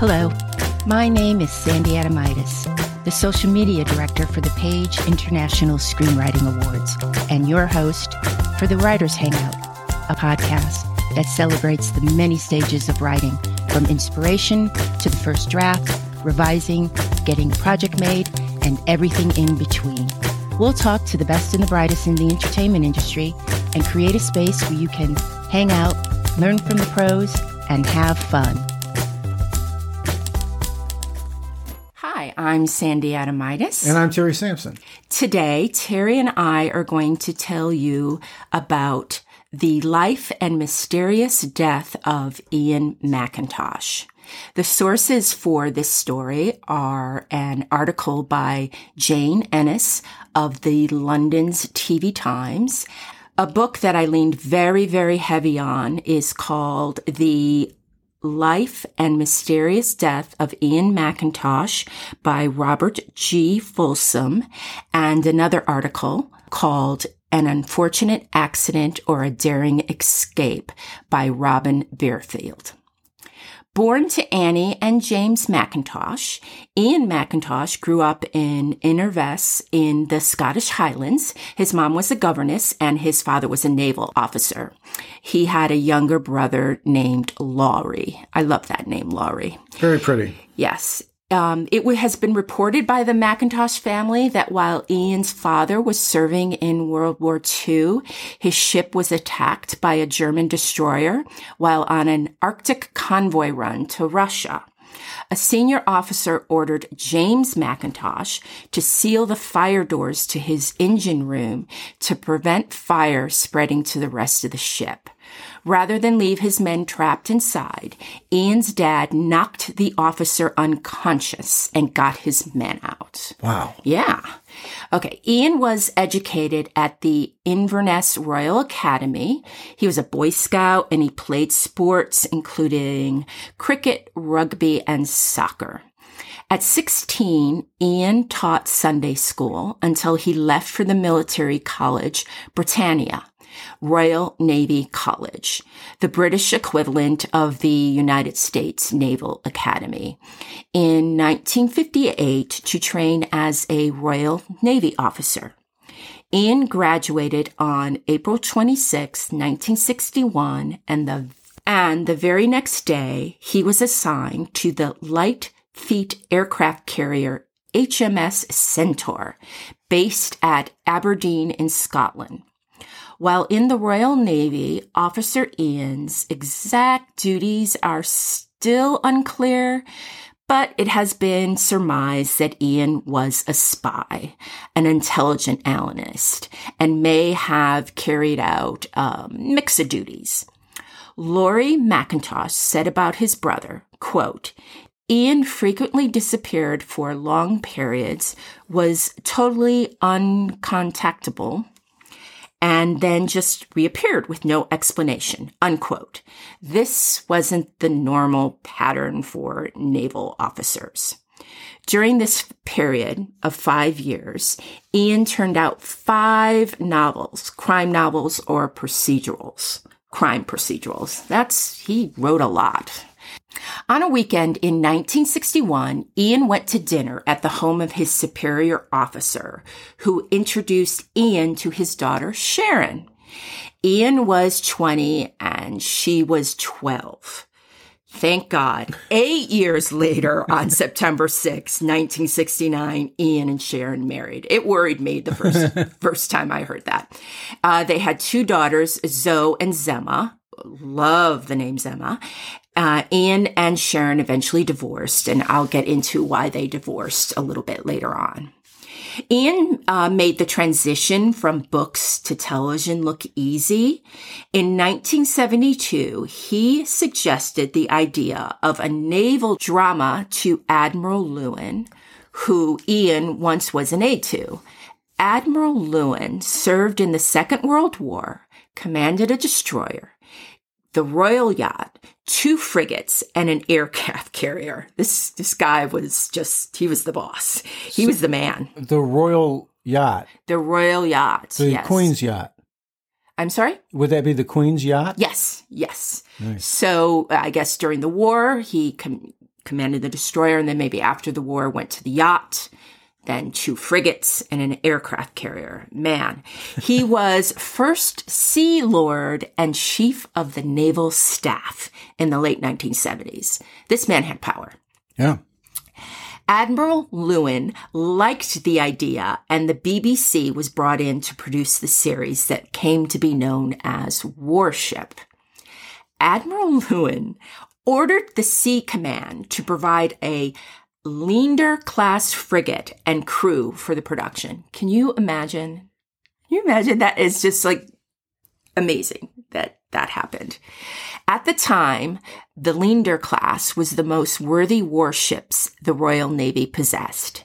Hello, my name is Sandy Adamitis, the social media director for the Page International Screenwriting Awards, and your host for the Writers Hangout, a podcast that celebrates the many stages of writing, from inspiration to the first draft, revising, getting a project made, and everything in between. We'll talk to the best and the brightest in the entertainment industry and create a space where you can hang out, learn from the pros, and have fun. Hi, I'm Sandy Adamitis. And I'm Terry Sampson. Today, Terry and I are going to tell you about the life and mysterious death of Ian Mackintosh. The sources for this story are an article by Jane Ennis of the London's TV Times. A book that I leaned very, very heavy on is called The Life and Mysterious Death of Ian Mackintosh by Robert G. Folsom, and another article called An Unfortunate Accident or a Daring Escape by Robin Bearfield. Born to Annie and James Mackintosh, Ian Mackintosh grew up in Inverness in the Scottish Highlands. His mom was a governess and his father was a naval officer. He had a younger brother named Laurie. I love that name, Laurie. Very pretty. Yes. Um, it has been reported by the Mackintosh family that while Ian's father was serving in World War II, his ship was attacked by a German destroyer while on an Arctic convoy run to Russia. A senior officer ordered James Mackintosh to seal the fire doors to his engine room to prevent fire spreading to the rest of the ship. Rather than leave his men trapped inside, Ian's dad knocked the officer unconscious and got his men out. Wow. Yeah. Okay. Ian was educated at the Inverness Royal Academy. He was a Boy Scout and he played sports, including cricket, rugby, and soccer. At 16, Ian taught Sunday school until he left for the military college, Britannia. Royal Navy College, the British equivalent of the United States Naval Academy, in 1958 to train as a Royal Navy officer. Ian graduated on April 26, 1961, and the and the very next day he was assigned to the Light Fleet aircraft carrier HMS Centaur, based at Aberdeen in Scotland. While in the Royal Navy, Officer Ian's exact duties are still unclear, but it has been surmised that Ian was a spy, an intelligent analyst, and may have carried out um, mix of duties. Laurie Mackintosh said about his brother, quote, Ian frequently disappeared for long periods, was totally uncontactable, and then just reappeared with no explanation, unquote. This wasn't the normal pattern for naval officers. During this period of five years, Ian turned out five novels, crime novels or procedurals, crime procedurals. That's, he wrote a lot. On a weekend in 1961, Ian went to dinner at the home of his superior officer, who introduced Ian to his daughter, Sharon. Ian was 20 and she was 12. Thank God. Eight years later, on September 6, 1969, Ian and Sharon married. It worried me the first, first time I heard that. Uh, they had two daughters, Zoe and Zemma. Love the name Zemma. Uh, Ian and Sharon eventually divorced, and I'll get into why they divorced a little bit later on. Ian uh, made the transition from books to television look easy. In 1972, he suggested the idea of a naval drama to Admiral Lewin, who Ian once was an aide to. Admiral Lewin served in the Second World War, commanded a destroyer, the Royal Yacht, two frigates, and an aircraft carrier. This this guy was just he was the boss. He so was the man. The Royal Yacht. The Royal Yacht. The yes. Queen's Yacht. I'm sorry? Would that be the Queen's Yacht? Yes, yes. Nice. So uh, I guess during the war, he com- commanded the destroyer, and then maybe after the war went to the yacht, then two frigates and an aircraft carrier. Man, he was first Sea Lord and Chief of the Naval Staff in the late 1970s. This man had power. Yeah. Admiral Lewin liked the idea, and the BBC was brought in to produce the series that came to be known as Warship. Admiral Lewin ordered the Sea Command to provide a Leander class frigate and crew for the production. Can you imagine? Can you imagine that is just like amazing that that happened. At the time, the Leander class was the most worthy warships the Royal Navy possessed.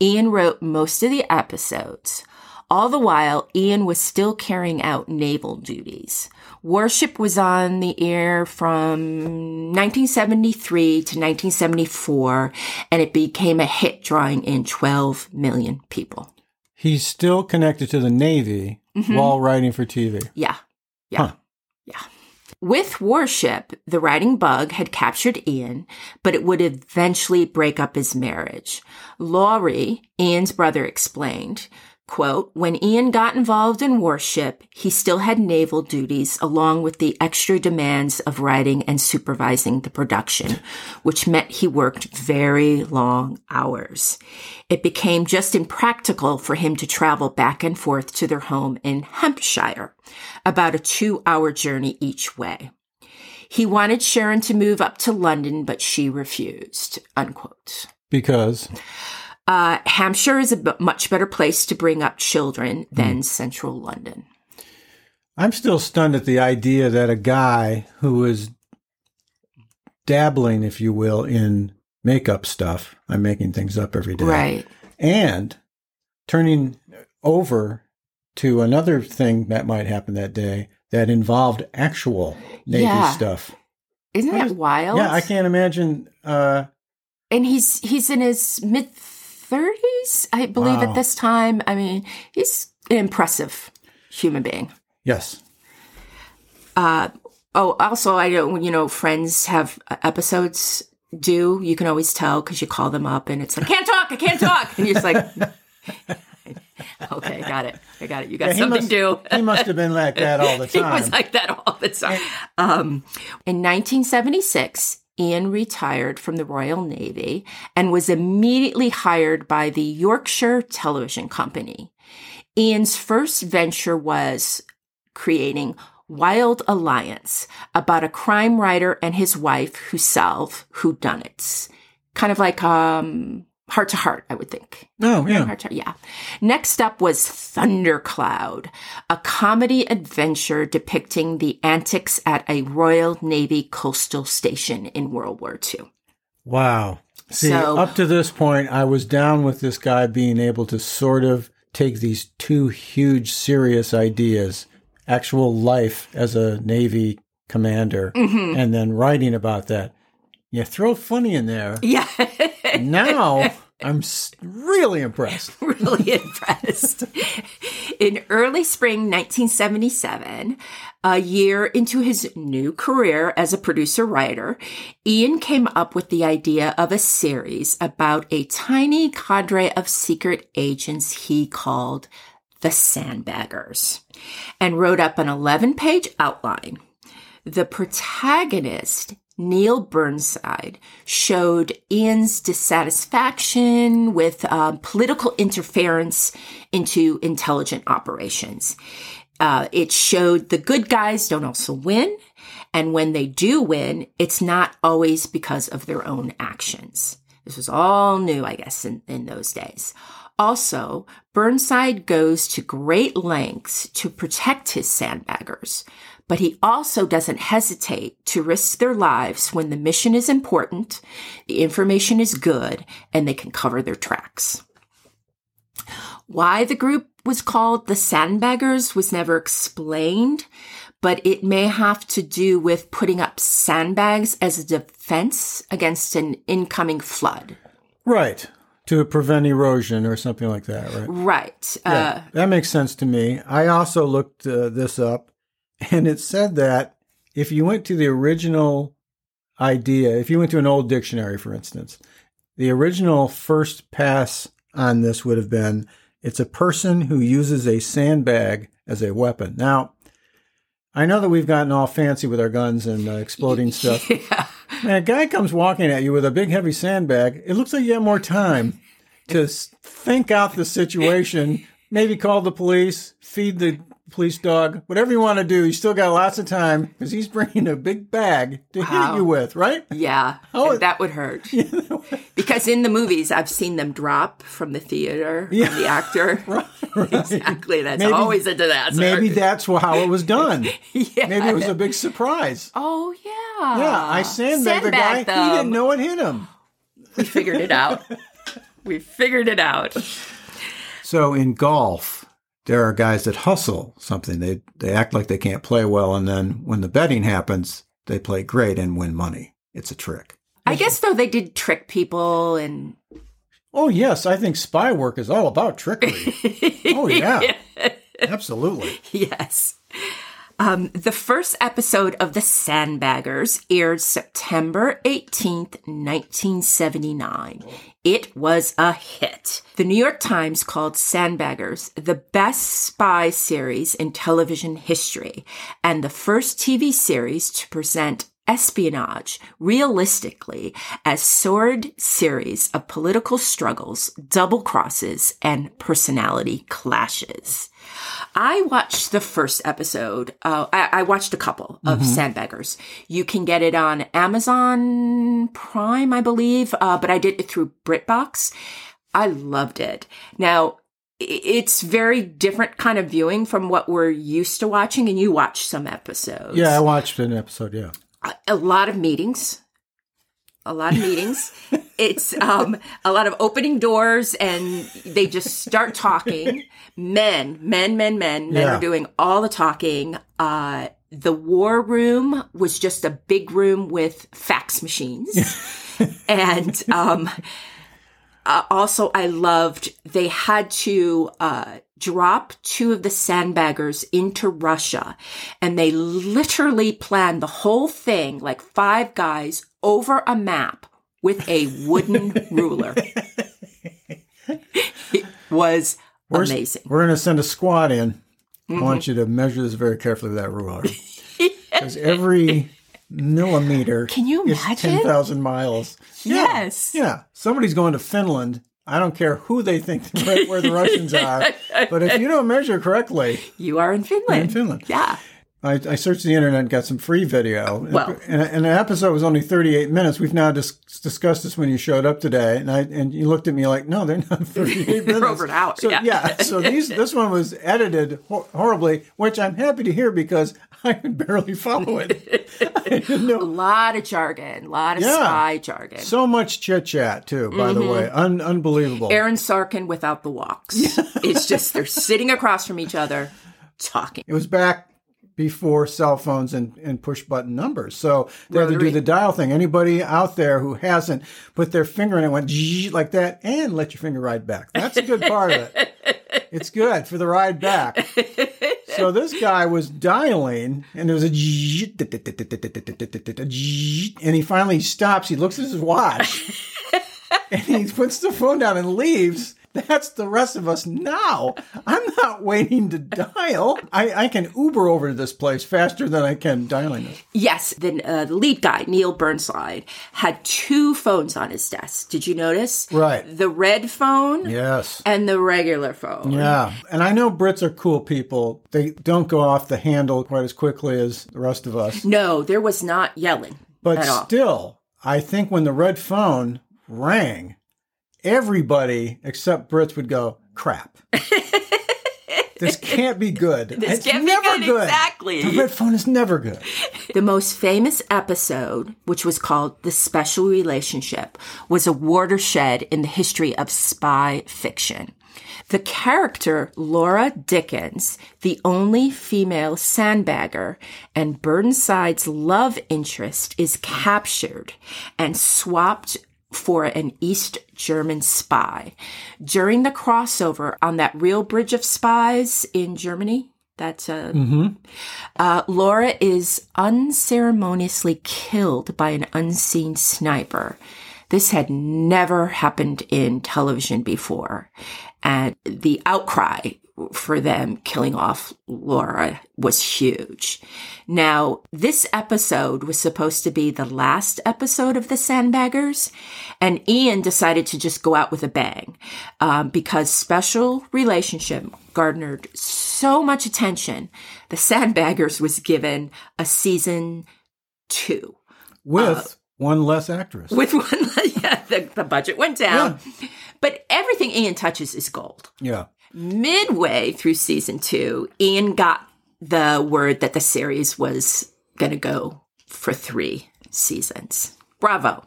Ian wrote most of the episodes. All the while, Ian was still carrying out naval duties. Warship was on the air from 1973 to 1974, and it became a hit, drawing in 12 million people. He's still connected to the Navy mm-hmm. while writing for TV. Yeah. Yeah. Huh. Yeah. With Warship, the writing bug had captured Ian, but it would eventually break up his marriage. Laurie, Ian's brother, explained, quote, when Ian got involved in Warship, he still had naval duties along with the extra demands of writing and supervising the production, which meant he worked very long hours. It became just impractical for him to travel back and forth to their home in Hampshire, about a two hour journey each way. He wanted Sharon to move up to London, but she refused, unquote. Because Uh, Hampshire is a b- much better place to bring up children than central London. I'm still stunned at the idea that a guy who was dabbling, if you will, in makeup stuff, I'm making things up every day, Right. and turning over to another thing that might happen that day that involved actual Navy Yeah. stuff. Isn't that is- wild? Yeah, I can't imagine. Uh, And he's he's in his mid thirties, I believe, Wow. at this time. I mean, he's an impressive human being. yes. Uh, oh, also, I know you know friends have episodes due. You can always tell because you call them up and it's like, can't talk, I can't talk, and you're just like, okay, I got it, I got it. You got Yeah, something must- due. He must have been like that all the time. He was like that all the time. Um, in 1976, Ian retired from the Royal Navy and was immediately hired by the Yorkshire Television Company. Ian's first venture was creating Wild Alliance about a crime writer and his wife who solve whodunits. Kind of like um, Hart to Hart, I would think. oh, yeah. Hart to- yeah. Next up was Thundercloud, a comedy adventure depicting the antics at a Royal Navy coastal station in World War II. Wow. See, So- up to this point, I was down with this guy being able to sort of take these two huge, serious ideas, actual life as a Navy commander, Mm-hmm. and then writing about that. You throw funny in there. Yeah. Now I'm really impressed. really impressed. In early spring 1977, a year into his new career as a producer writer, Ian came up with the idea of a series about a tiny cadre of secret agents he called the Sandbaggers and wrote up an 11 page outline. The protagonist, Neil Burnside, showed Ian's dissatisfaction with um, political interference into intelligent operations. Uh, it showed the good guys don't also win. And when they do win, it's not always because of their own actions. This was all new, I guess, in, in those days. Also, Burnside goes to great lengths to protect his sandbaggers, but he also doesn't hesitate to risk their lives when the mission is important, the information is good, and they can cover their tracks. Why the group was called the Sandbaggers was never explained, but it may have to do with putting up sandbags as a defense against an incoming flood. Right. To prevent erosion or something like that, right? Right. Uh, Yeah, that makes sense to me. I also looked uh, this up, and it said that if you went to the original idea, if you went to an old dictionary, for instance, the original first pass on this would have been it's a person who uses a sandbag as a weapon. Now, I know that we've gotten all fancy with our guns and uh, exploding stuff. Yeah. Man, a guy comes walking at you with a big heavy sandbag. It looks like you have more time to think out the situation, maybe call the police, feed the police dog, whatever you want to do. You still got lots of time because he's bringing a big bag to hit you with, right? Yeah, Oh, that would hurt. because in the movies, I've seen them drop from the theater, from the actor. Right. Exactly. That's Maybe- always a disaster. Maybe that's how it was done. yeah. Maybe it was a big surprise. Oh yeah. Yeah, I sandbagged the guy. Sandbagged He didn't know it hit him. We figured it out. we figured it out. So in golf, there are guys that hustle something. They they act like they can't play well, and then when the betting happens, they play great and win money. It's a trick. I guess though they did trick people and Oh yes, I think spy work is all about trickery. oh yeah, absolutely. yes. Um, the first episode of The Sandbaggers aired September 18th, 1979. It was a hit. The New York Times called Sandbaggers the best spy series in television history and the first TV series to present espionage realistically as sordid series of political struggles, double crosses, and personality clashes. I watched the first episode. Uh, I, I watched a couple of Sandbaggers. You can get it on Amazon Prime, I believe, uh, but I did it through BritBox. I loved it. Now, it's very different kind of viewing from what we're used to watching, and you watched some episodes. Yeah, I watched an episode. Yeah, a, lot of meetings. A lot of meetings. it's um, a lot of opening doors, and they just start talking. Men, men, men, men. Men Yeah. are doing all the talking. Uh, the war room was just a big room with fax machines, and um, uh, also I loved they had to uh, drop two of the sandbaggers into Russia, and they literally planned the whole thing like five guys over a map with a wooden ruler. It was We're- amazing. We're going to send a squad in. I want mm-hmm. you to measure this very carefully with that ruler, because every millimeter Can you imagine? ten thousand miles. Yeah. Yes. Yeah, somebody's going to Finland. I don't care who they think right where the Russians are, but if you don't measure correctly, You are in Finland. in Finland. Yeah. I, I searched the internet and got some free video. Well- and, and the episode was only 38 minutes. We've now dis- discussed this when you showed up today, and I and you looked at me like, no, they're not 38 minutes. over an hour, So, yeah. So these this one was edited hor- horribly, which I'm happy to hear because I could barely follow it. A lot of jargon, a lot of Yeah. spy jargon. So much chit chat too. By the mm-hmm. way, Un- unbelievable. Aaron Sorkin without the walks. it's just they're sitting across from each other talking. It was back before cell phones and, and push button numbers. So they had to do the dial thing. Anybody out there who hasn't put their finger in it went like that and let your finger ride back. That's a good part of it. It's good for the ride back. So this guy was dialing and there was a and he finally stops. He looks at his watch and he puts the phone down and leaves. That's the rest of us now. I'm not waiting to dial. I, I can Uber over to this place faster than I can dialing this. Yes, the, uh, the lead guy, Neil Burnside, had two phones on his desk. Did you notice? Right. The red phone Yes. and the regular phone. Yeah. And I know Brits are cool people. They don't go off the handle quite as quickly as the rest of us. No, there was not yelling But still, I think when the red phone rang, everybody except Brits would go, crap. this can't be good. This it's can't be never good, exactly. The red phone is never good. The most famous episode, which was called The Special Relationship, was a watershed in the history of spy fiction. The character Laura Dickens, the only female sandbagger, and Burnside's love interest is captured and swapped for an East German spy. During the crossover on that real bridge of spies in Germany, That's a. Mm-hmm. Uh, Laura is unceremoniously killed by an unseen sniper. This had never happened in television before. And the outcry for them killing off Laura was huge. Now, this episode was supposed to be the last episode of the Sandbaggers, and Ian decided to just go out with a bang um, because special relationship garnered so much attention. The Sandbaggers was given a season two With one less actress. with one. yeah, the, the budget went down, but everything Ian touches is gold yeah. Midway through season two, Ian got the word that the series was going to go for three seasons. Bravo.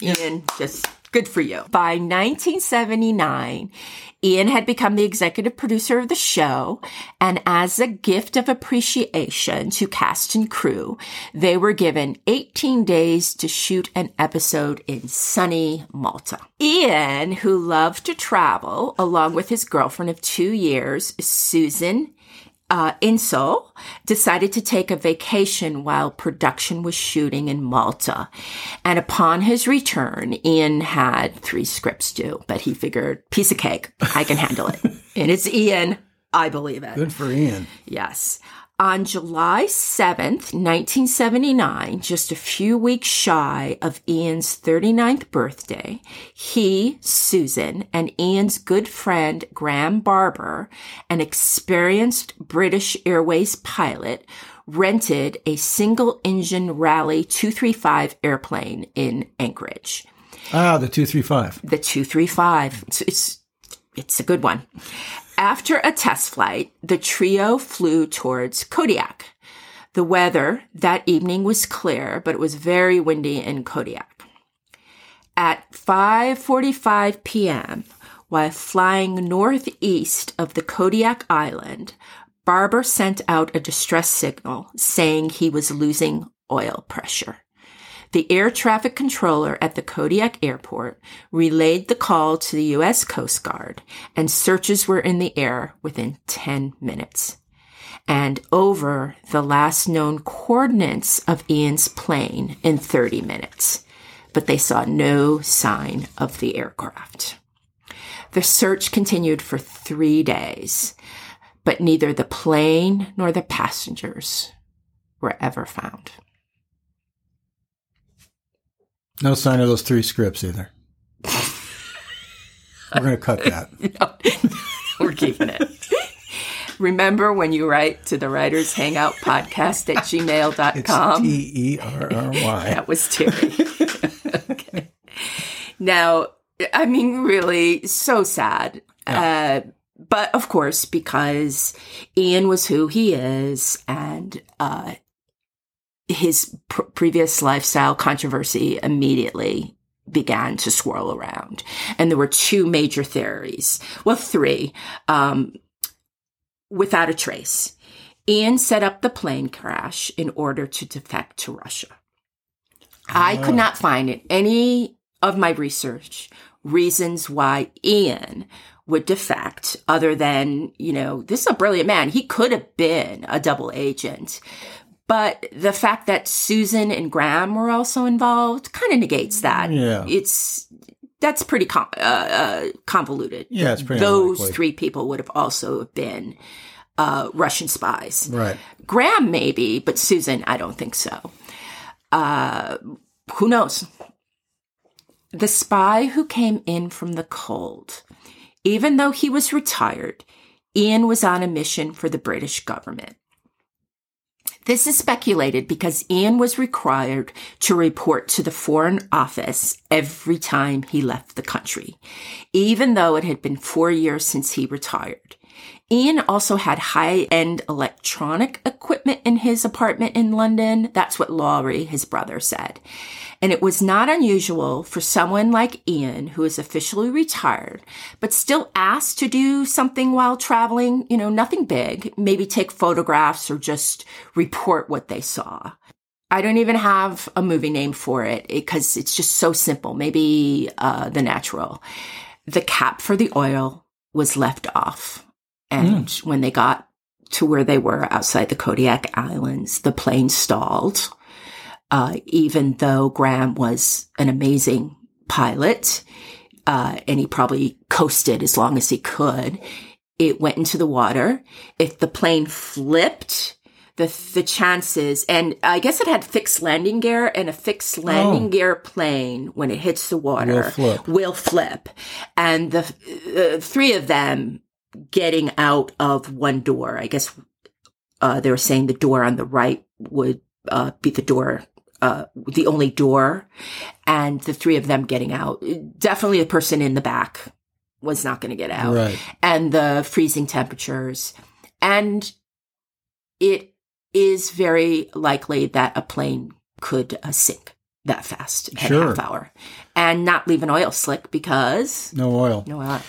Ian, just good for you. By 1979, Ian had become the executive producer of the show, and as a gift of appreciation to cast and crew, they were given 18 days to shoot an episode in sunny Malta. Ian, who loved to travel, along with his girlfriend of two years, Susan uh, Insole decided to take a vacation while production was shooting in Malta. And upon his return, Ian had three scripts due, but he figured, piece of cake, I can handle it. and it's Ian. I believe it. Good for Ian. Yes. On July 7th, 1979, just a few weeks shy of Ian's 39th birthday, he, Susan, and Ian's good friend Graham Barber, an experienced British Airways pilot, rented a single engine Rallye 235 airplane in Anchorage. Ah, the 235. The 235. It's, it's, it's a good one. After a test flight, the trio flew towards Kodiak. The weather that evening was clear, but it was very windy in Kodiak. At 5:45 p.m., while flying northeast of the Kodiak Island, Barber sent out a distress signal saying he was losing oil pressure. The air traffic controller at the Kodiak airport relayed the call to the U.S. Coast Guard, and searches were in the air within 10 minutes. And over the last known coordinates of Ian's plane in 30 minutes. But they saw no sign of the aircraft. The search continued for three days, but neither the plane nor the passengers were ever found. No sign of those three scripts either. We're going to cut that. no, We're keeping it. Remember when you write to the Writers Hangout podcast at It's gmail.com? T E R R Y. That was Terry. okay. Now, I mean, really, so sad. Uh, but of course, because Ian was who he is and uh, his pr- previous lifestyle controversy immediately began to swirl around. And there were two major theories. Well, three. Um, without a trace. Ian set up the plane crash in order to defect to Russia. I could not find in any of my research reasons why Ian would defect other than, you know, this is a brilliant man. He could have been a double agent. But the fact that Susan and Graham were also involved kind of negates that. Yeah. It's that's pretty com- uh, uh, convoluted. Yeah, it's pretty Those unlikely. three people would have also been uh, Russian spies. Right. Graham maybe, but Susan, I don't think so. Uh, who knows? The spy who came in from the cold, even though he was retired, Ian was on a mission for the British government. This is speculated because Ian was required to report to the Foreign Office every time he left the country, even though it had been four years since he retired. Ian also had high end electronic equipment in his apartment in London. That's what Laurie, his brother, said. And it was not unusual for someone like Ian, who is officially retired, but still asked to do something while traveling, you know, nothing big, maybe take photographs or just report what they saw. I don't even have a movie name for it because it's just so simple. Maybe uh, The Natural. The cap for the oil was left off. And when they got to where they were outside the Kodiak Islands, the plane stalled. Uh, even though Graham was an amazing pilot, uh, and he probably coasted as long as he could, it went into the water. If the plane flipped, the the chances, and I guess it had fixed landing gear, and a fixed landing Oh. gear plane when it hits the water Will flip. will flip. and the uh, three of them getting out of one door. I guess uh, they were saying the door on the right would uh, be the door. Uh, the only door and the three of them getting out. Definitely the person in the back was not going to get out Right. and the freezing temperatures. And it is very likely that a plane could uh, sink that fast in Sure. a half hour and not leave an oil slick because No oil. no oil.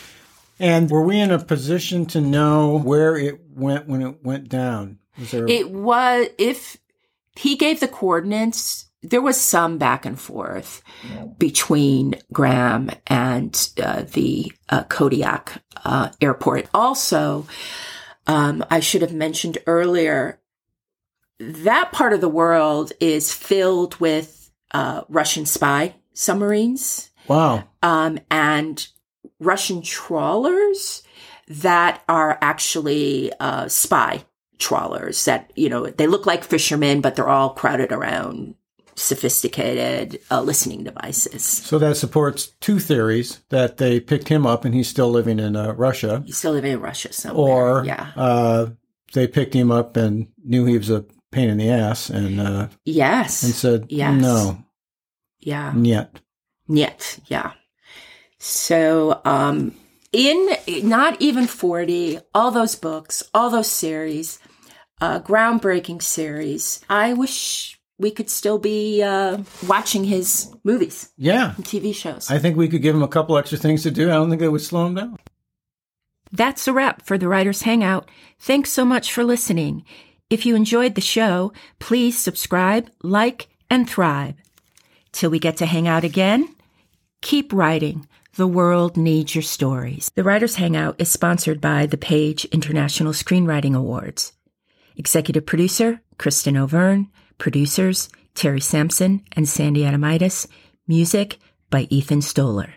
And were we in a position to know where it went when it went down? Was there? It was, if he gave the coordinates, there was some back and forth between Graham and uh, the uh, Kodiak uh, airport. Also, um, I should have mentioned earlier, that part of the world is filled with uh, Russian spy submarines wow. um, and Russian trawlers that are actually uh, spy trawlers that, you know, they look like fishermen, but they're all crowded around sophisticated uh, listening devices. So that supports two theories that they picked him up and he's still living in uh, Russia, He's still living in Russia somewhere. or yeah. uh, they picked him up and knew he was a pain in the ass and uh, Yes. and said Yes. no yeah. yet. Yet, yeah. So, um, in not even 40, all those books, all those series, uh, groundbreaking series, I wish we could still be uh, watching his movies Yeah, and TV shows. I think we could give him a couple extra things to do. I don't think it would slow him down. That's a wrap for the Writers Hangout. Thanks so much for listening. If you enjoyed the show, please subscribe, like, and thrive. Till we get to hang out again, keep writing. The world needs your stories. The Writers Hangout is sponsored by the Page International Screenwriting Awards. Executive producer, Kristen O'Verne. Producers, Terry Sampson and Sandy Adamitis. Music by Ethan Stoller.